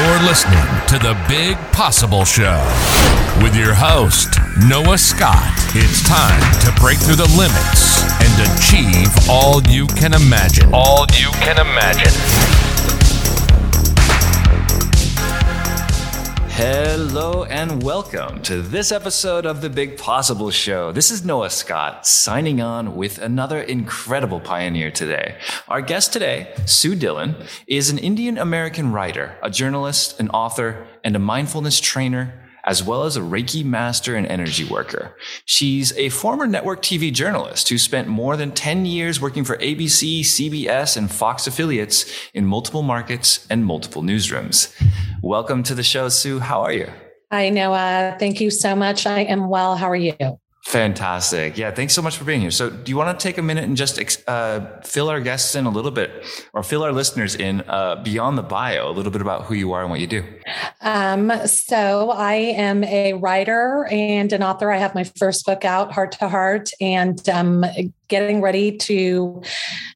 You're listening to The Big Possible Show with your host, Noah Scott. It's time to break through the limits and achieve all you can imagine. All you can imagine. Hello and welcome to this episode of The Big Possible Show. This is Noah Scott signing on with another incredible pioneer today. Our guest today, Sue Dhillon, is an Indian American writer, a journalist, an author, and a mindfulness trainer as well as a Reiki master and energy worker. She's a former network TV journalist who spent more than 10 years working for ABC, CBS, and Fox affiliates in multiple markets and multiple newsrooms. Welcome to the show, Sue. How are you? Hi, Noah. Thank you so much. I am well. How are you? Fantastic. Yeah, thanks so much for being here. So, do you want to take a minute and just uh, fill our guests in a little bit, or fill our listeners in uh, beyond the bio, a little bit about who you are and what you do? Um, so, I am a writer and an author. I have my first book out, Heart to Heart, and um, getting ready to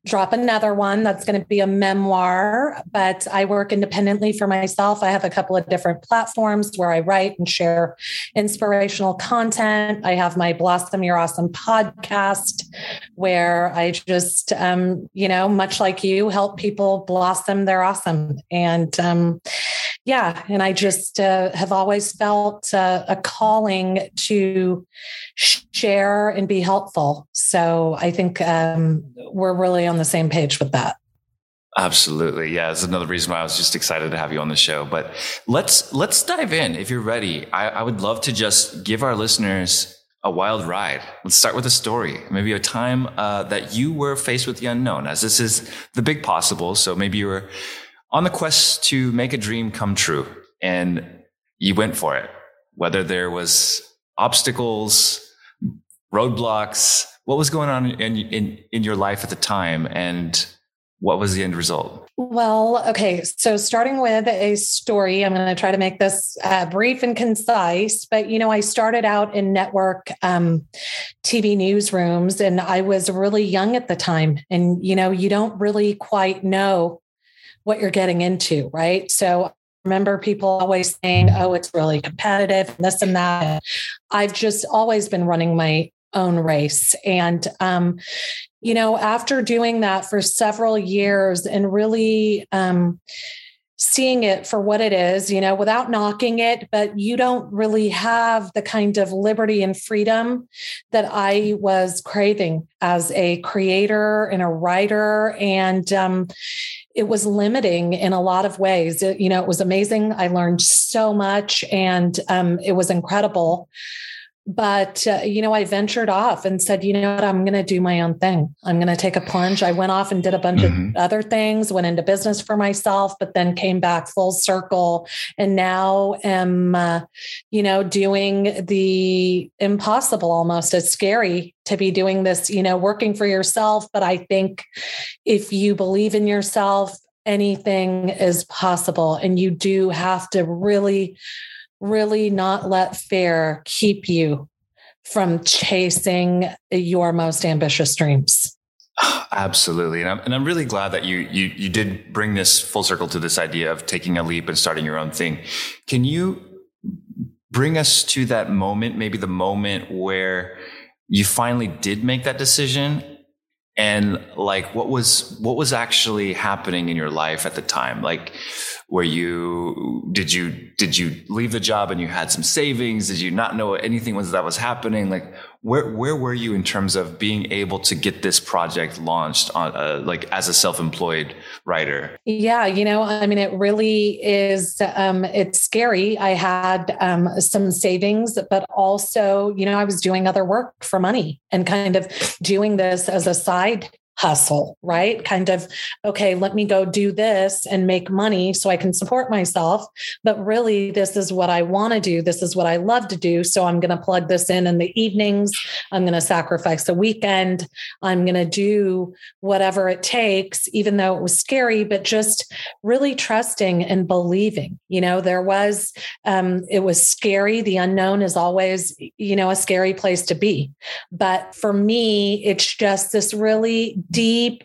drop another one that's going to be a memoir, but I work independently for myself. I have a couple of different platforms where I write and share inspirational content. I have my Blossom Your Awesome podcast where I just, um, you know, much like you, help people blossom their awesome. And, um, yeah, and I just uh, have always felt uh, a calling to share and be helpful. So I think um, we're really on the same page with that. Absolutely. Yeah, it's another reason why I was just excited to have you on the show. But let's let's dive in if you're ready. I, I would love to just give our listeners a wild ride. Let's start with a story, maybe a time uh, that you were faced with the unknown, as this is the big possible. So maybe you were on the quest to make a dream come true and you went for it, whether there was obstacles, roadblocks, what was going on in, in, in your life at the time and what was the end result? Well, okay. So, starting with a story, I'm going to try to make this uh, brief and concise. But, you know, I started out in network um, TV newsrooms and I was really young at the time. And, you know, you don't really quite know what you're getting into, right? So remember people always saying, oh, it's really competitive, and this and that. I've just always been running my own race. And, um, you know, after doing that for several years and really, um, seeing it for what it is, you know, without knocking it, but you don't really have the kind of liberty and freedom that I was craving as a creator and a writer. And um, it was limiting in a lot of ways. It, you know, it was amazing. I learned so much and um, it was incredible but uh, you know i ventured off and said you know what? I'm going to do my own thing. I'm going to take a plunge. I went off and did a bunch mm-hmm. of other things went into business for myself but then came back full circle. And now am uh, you know doing the impossible almost. It's scary to be doing this you know working for yourself. But i think if you believe in yourself anything is possible. And you do have to really really not let fear keep you from chasing your most ambitious dreams. Absolutely, and I'm, and I'm really glad that you you you did bring this full circle to this idea of taking a leap and starting your own thing. Can you bring us to that moment, maybe the moment where you finally did make that decision, and like what was what was actually happening in your life at the time, like where you did you did you leave the job and you had some savings? Did you not know anything was that was happening? Like where where were you in terms of being able to get this project launched on uh, like as a self-employed writer? Yeah you know i mean it really is um, it's scary. I had um, some savings but also you know i was doing other work for money and kind of doing this as a side hustle, right? Kind of, okay, let me go do this and make money so I can support myself. But really, this is what I want to do. This is what I love to do. So I'm going to plug this in in the evenings. I'm going to sacrifice a weekend. I'm going to do whatever it takes, even though it was scary, but just really trusting and believing. You know, there was, um, it was scary. The unknown is always, you know, a scary place to be. But for me, it's just this really deep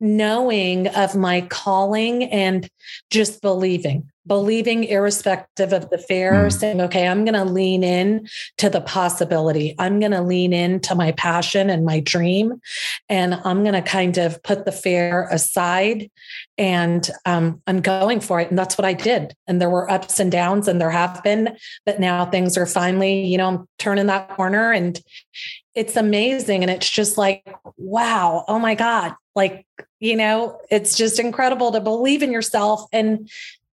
knowing of my calling and just believing believing irrespective of the fear mm. saying okay i'm going to lean in to the possibility. I'm going to lean in to my passion and my dream and i'm going to kind of put the fear aside and um, i'm going for it. And that's what i did. And there were ups and downs and there have been but now things are finally you know i'm turning that corner and it's amazing and it's just like wow oh my god like you know it's just incredible to believe in yourself and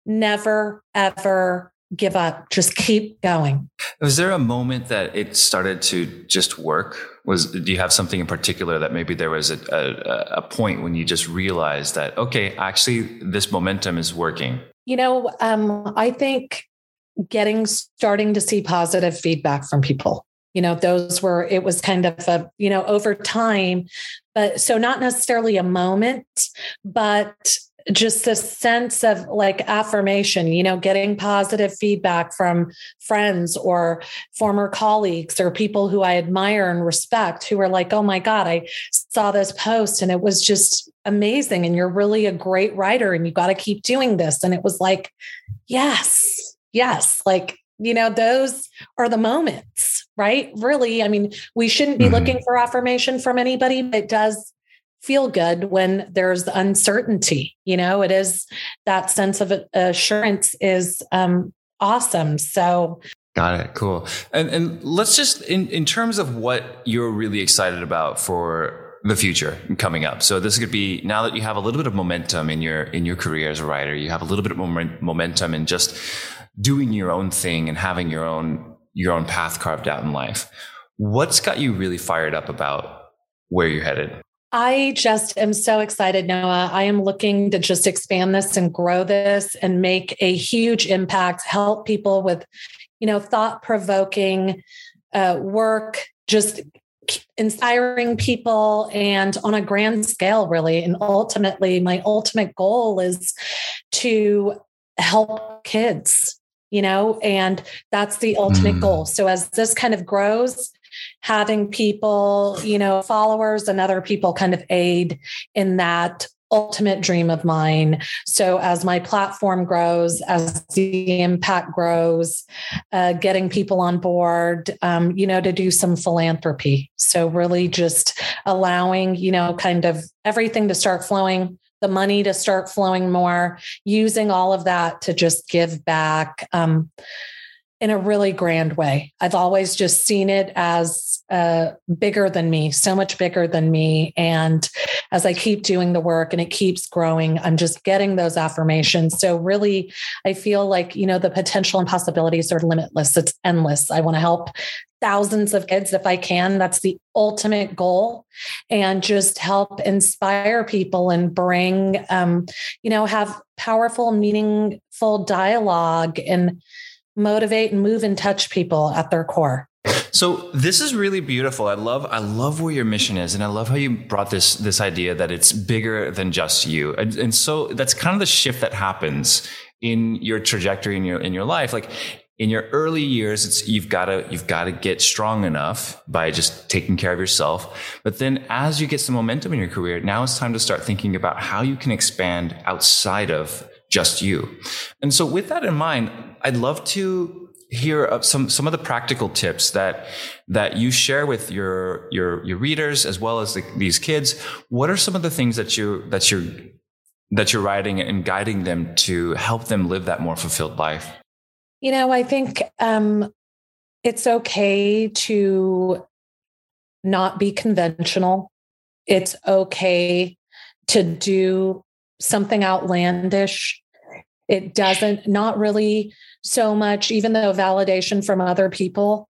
never, ever give up. Just keep going. Was there a moment that it started to just work? Was do you have something in particular that maybe there was a, a, a point when you just realized that okay, actually this momentum is working? You know, um, I think getting starting to see positive feedback from people you know those were it was kind of a you know over time but so not necessarily a moment but just a sense of like affirmation, you know, getting positive feedback from friends or former colleagues or people who I admire and respect who are like, oh my God, I saw this post and it was just amazing. And you're really a great writer and you got to keep doing this. And it was like, yes, yes. Like, you know, those are the moments, right? Really. I mean, we shouldn't be mm-hmm. looking for affirmation from anybody, but it does feel good when there's uncertainty you know it is that sense of assurance is um, awesome so. Got it cool. And and let's just in in terms of what you're really excited about for the future coming up so this could be now that you have a little bit of momentum in your in your career as a writer you have a little bit of momentum in just doing your own thing and having your own your own path carved out in life what's got you really fired up about where you're headed I just am so excited, Noah. I am looking to just expand this and grow this and make a huge impact, help people with, you know, thought provoking uh, work, just inspiring people and on a grand scale, really. And ultimately, my ultimate goal is to help kids, you know, and that's the ultimate mm. goal. So as this kind of grows, having people, you know, followers and other people kind of aid in that ultimate dream of mine. So as my platform grows, as the impact grows, uh, getting people on board, um, you know, to do some philanthropy. So really just allowing, you know, kind of everything to start flowing. The money to start flowing more, using all of that to just give back. Um, in a really grand way. I've always just seen it as uh, bigger than me, so much bigger than me. And as I keep doing the work and it keeps growing, I'm just getting those affirmations. So, really, I feel like, you know, the potential and possibilities are limitless. It's endless. I want to help thousands of kids if I can. That's the ultimate goal. And just help inspire people and bring, um, you know, have powerful, meaningful dialogue and motivate and move and touch people at their core. So this is really beautiful. I love I love where your mission is and I love how you brought this this idea that it's bigger than just you. And, and so that's kind of the shift that happens in your trajectory in your in your life. Like in your early years, it's you've got to you've got to get strong enough by just taking care of yourself. But then, as you get some momentum in your career, now it's time to start thinking about how you can expand outside of just you. And so with that in mind, I'd love to hear some some of the practical tips that that you share with your your your readers as well as the, these kids. What are some of the things that you that you're that you're writing and guiding them to help them live that more fulfilled life? You know, I think um, it's okay to not be conventional. It's okay to do something outlandish. It doesn't, not really so much, even though validation from other people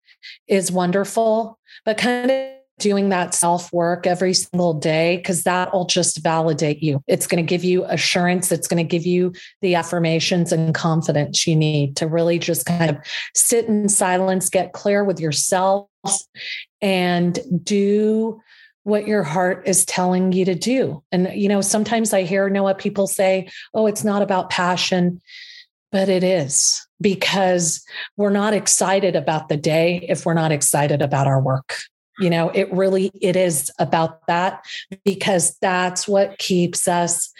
is wonderful, but kind of doing that self work every single day, because that will just validate you. It's going to give you assurance. It's going to give you the affirmations and confidence you need to really just kind of sit in silence, get clear with yourself, and do what your heart is telling you to do. And, you know, sometimes I hear Noah people say, oh, it's not about passion, but it is because we're not excited about the day if we're not excited about our work. You know, it really it is about that because that's what keeps us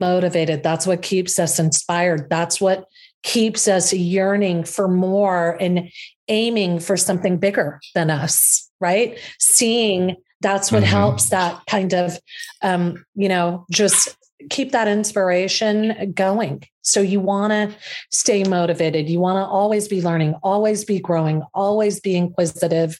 motivated. That's what keeps us inspired. That's what keeps us yearning for more and aiming for something bigger than us, right? Seeing that's what mm-hmm. helps that kind of, um, you know, just keep that inspiration going. So you want to stay motivated. You want to always be learning, always be growing, always be inquisitive,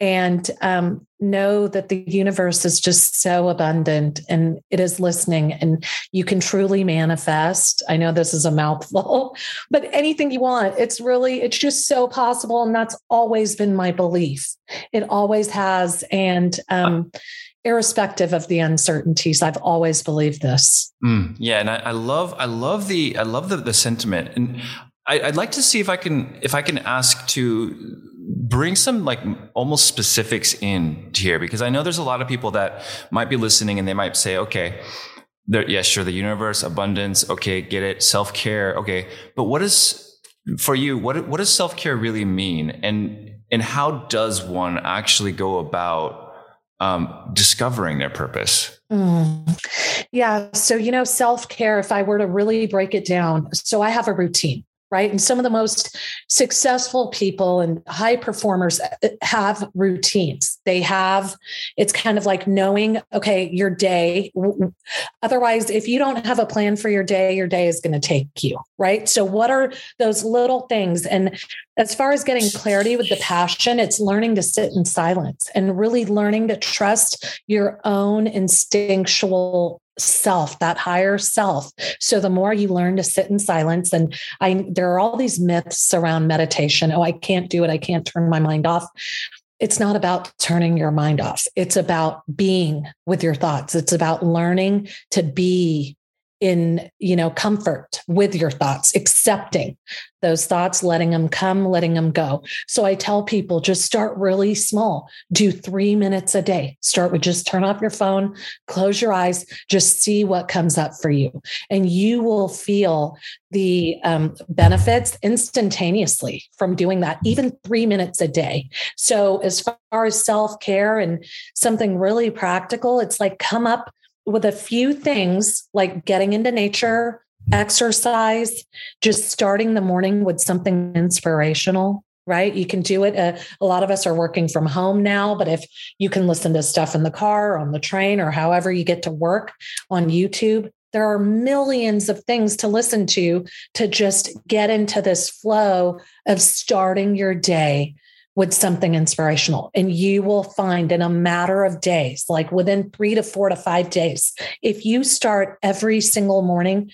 and um, know that the universe is just so abundant and it is listening and you can truly manifest. I know this is a mouthful, but anything you want, it's really, it's just so possible. And that's always been my belief. It always has. And, um, irrespective of the uncertainties. I've always believed this. Mm, yeah, and I, I, love, I love the, I love the, the sentiment, and I, I'd like to see if I can, if I can ask to bring some like almost specifics in here because I know there's a lot of people that might be listening and they might say, okay, yes, yeah, sure, the universe, abundance, okay, get it, self care, okay, but what is for you? What what does self care really mean, and and how does one actually go about um, discovering their purpose? Mm. Yeah. So, you know, self care, if I were to really break it down, so I have a routine right? And some of the most successful people and high performers uh, have routines. They have, it's kind of like knowing, okay, your day. Otherwise, if you don't have a plan for your day, your day is going to take you, right? So, what are those little things? And as far as getting clarity with the passion, it's learning to sit in silence and really learning to trust your own instinctual self that higher self. So the more you learn to sit in silence and i there are all these myths around meditation. Oh i can't do it. I can't turn my mind off. It's not about turning your mind off. It's about being with your thoughts. It's about learning to be in you know comfort with your thoughts accepting those thoughts letting them come letting them go. So i tell people just start really small. Do 3 minutes a day. Start with just turn off your phone close your eyes just see what comes up for you. And you will feel the um, benefits instantaneously from doing that even 3 minutes a day. So as far as self-care and something really practical it's like come up with a few things like getting into nature, exercise, just starting the morning with something inspirational, right? You can do it. Uh, a lot of us are working from home now, but if you can listen to stuff in the car, on the train, or however you get to work on YouTube, there are millions of things to listen to to just get into this flow of starting your day with something inspirational. And you will find in a matter of days, like within three to four to five days, if you start every single morning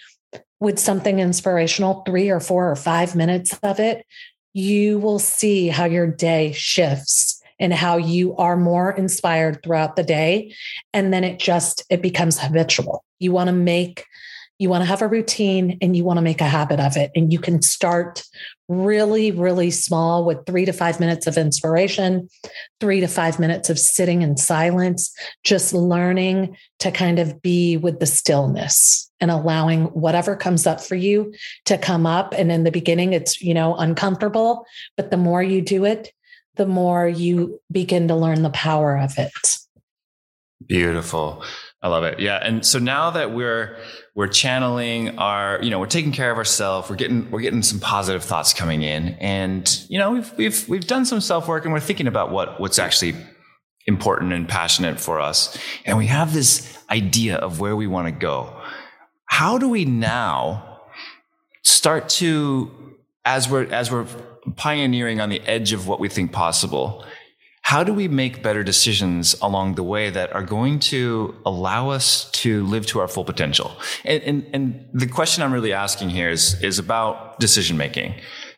with something inspirational, three or four or five minutes of it, you will see how your day shifts and how you are more inspired throughout the day and then it just it becomes habitual you want to make you want to have a routine and you want to make a habit of it. And you can start really, really small with three to five minutes of inspiration, three to five minutes of sitting in silence, just learning to kind of be with the stillness and allowing whatever comes up for you to come up. And in the beginning, it's, you know, uncomfortable, but the more you do it, the more you begin to learn the power of it. Beautiful. I love it. Yeah. And so now that we're we're channeling our, you know, we're taking care of ourselves, we're getting we're getting some positive thoughts coming in. And, you know, we've we've we've done some self-work and we're thinking about what what's actually important and passionate for us. And we have this idea of where we want to go. How do we now start to as we're as we're pioneering on the edge of what we think possible, how do we make better decisions along the way that are going to allow us to live to our full potential? And, and, and the question I'm really asking here is, is about decision making.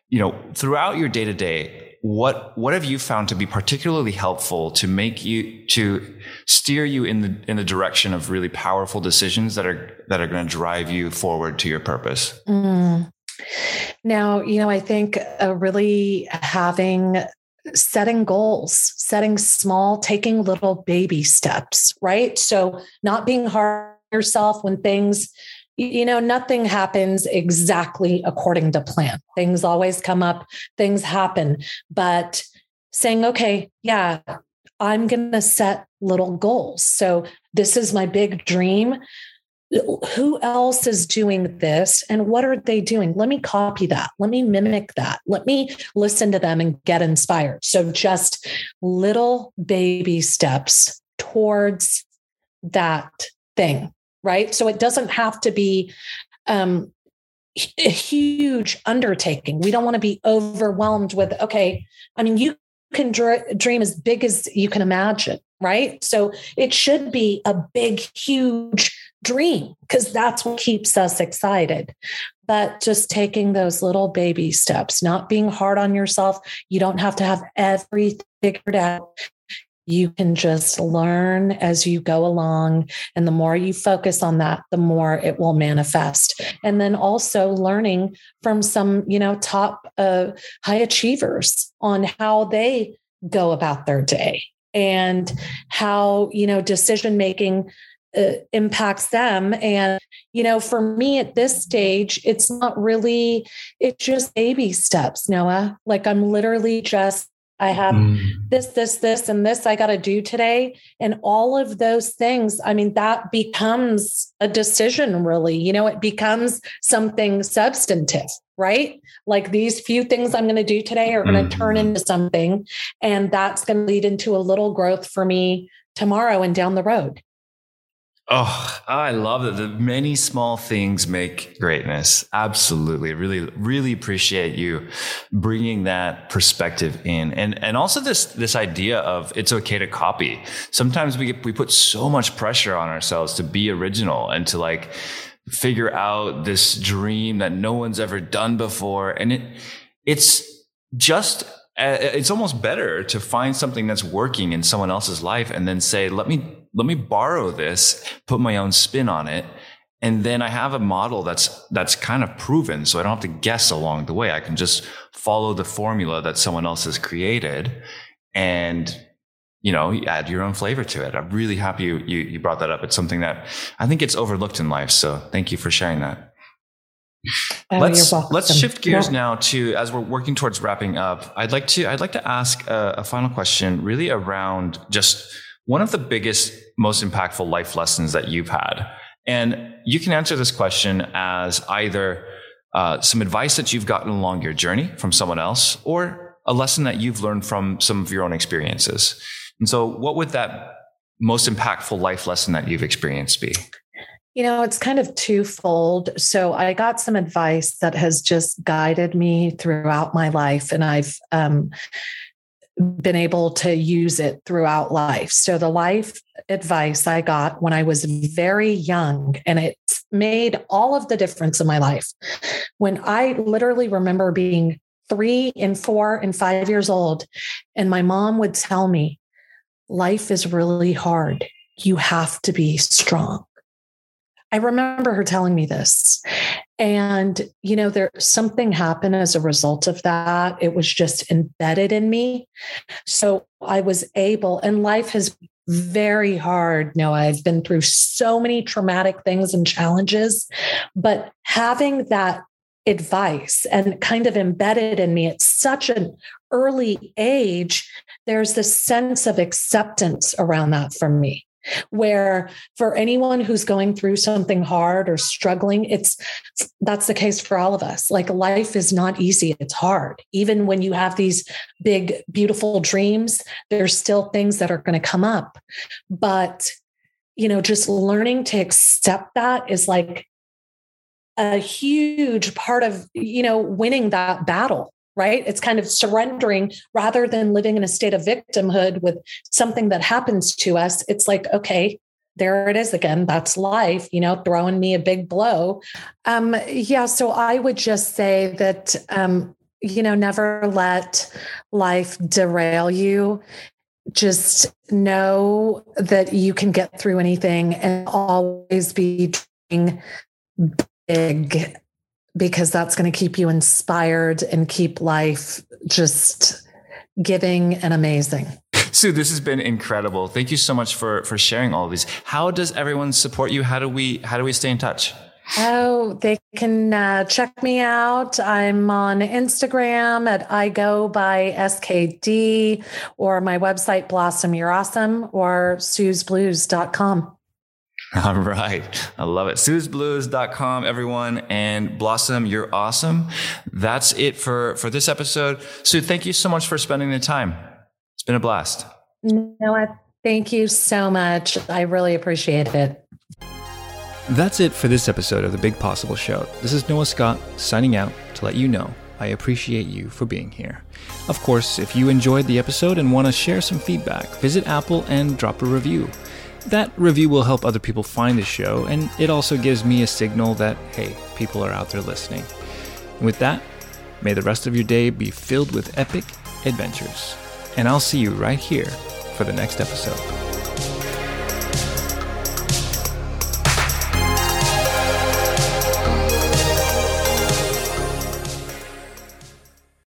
You know, throughout your day to day, what what have you found to be particularly helpful to make you to steer you in the in the direction of really powerful decisions that are that are going to drive you forward to your purpose? Mm. Now, you know, I think uh, really having setting goals, setting small, taking little baby steps, right? So not being hard on yourself when things you know nothing happens exactly according to plan. Things always come up things happen. But saying okay yeah i'm going to set little goals. So this is my big dream who else is doing this and what are they doing? Let me copy that. Let me mimic that. Let me listen to them and get inspired. So just little baby steps towards that thing, right? So it doesn't have to be um, a huge undertaking. We don't want to be overwhelmed with, okay, I mean, you can dr- dream as big as you can imagine, right? So it should be a big, huge dream because that's what keeps us excited. But just taking those little baby steps, not being hard on yourself. You don't have to have everything figured out. You can just learn as you go along. And the more you focus on that, the more it will manifest. And then also learning from some, you know, top uh, high achievers on how they go about their day and how, you know, decision making uh, impacts them and you know for me at this stage it's not really it's just baby steps noah like i'm literally just I have mm. this, this, this, and this I got to do today. And all of those things, I mean, that becomes a decision, really. You know, it becomes something substantive, right? Like these few things I'm going to do today are going to mm. turn into something. And that's going to lead into a little growth for me tomorrow and down the road. Oh, I love it. The many small things make greatness. Absolutely. Really, really appreciate you bringing that perspective in. And, and also this, this idea of it's okay to copy. Sometimes we, get, we put so much pressure on ourselves to be original and to like figure out this dream that no one's ever done before. And it, it's just uh, it's almost better to find something that's working in someone else's life and then say, let me let me borrow this, put my own spin on it. And then I have a model that's, that's kind of proven. So I don't have to guess along the way. I can just follow the formula that someone else has created and, you know, you add your own flavor to it. I'm really happy you, you, you brought that up. It's something that I think it's overlooked in life. So thank you for sharing that. Oh, let's let's shift gears yeah. now to as we're working towards wrapping up. I'd like to I'd like to ask a, a final question, really around just one of the biggest, most impactful life lessons that you've had? And you can answer this question as either uh, some advice that you've gotten along your journey from someone else or a lesson that you've learned from some of your own experiences. And so, what would that most impactful life lesson that you've experienced be? You know, it's kind of twofold. So I got some advice that has just guided me throughout my life, and I've um, been able to use it throughout life. So the life advice I got when I was very young, and it's made all of the difference in my life. When I literally remember being three and four and five years old, and my mom would tell me, Life is really hard. You have to be strong. I remember her telling me this. And, you know, there something happened as a result of that. It was just embedded in me. So I was able, and life has very hard. No, I've been through so many traumatic things and challenges, but having that advice and kind of embedded in me at such an early age, there's this sense of acceptance around that for me where for anyone who's going through something hard or struggling it's that's the case for all of us. Like life is not easy. It's hard. Even when you have these big beautiful dreams there's still things that are going to come up. But you know just learning to accept that is like a huge part of you know winning that battle right? It's kind of surrendering rather than living in a state of victimhood with something that happens to us. It's like, okay, there it is again. That's life, you know, throwing me a big blow. Um, yeah. So I would just say that, um, you know, never let life derail you. Just know that you can get through anything and always be doing big because that's going to keep you inspired and keep life just giving and amazing. Sue, this has been incredible. Thank you so much for for sharing all of these. How does everyone support you? How do we how do we stay in touch? Oh, they can uh, check me out. I'm on Instagram at I go by SKD or my website Blossom Your Awesome or SuesBlues.com. All right. I love it. SuesBlues.com, everyone. And Blossom, you're awesome. That's it for, for this episode. Sue, thank you so much for spending the time. It's been a blast. Noah, thank you so much. I really appreciate it. That's it for this episode of The Big Possible Show. This is Noah Scott signing out to let you know I appreciate you for being here. Of course, if you enjoyed the episode and want to share some feedback, visit Apple and drop a review. That review will help other people find the show, and it also gives me a signal that, hey, people are out there listening. And with that, may the rest of your day be filled with epic adventures. And I'll see you right here for the next episode.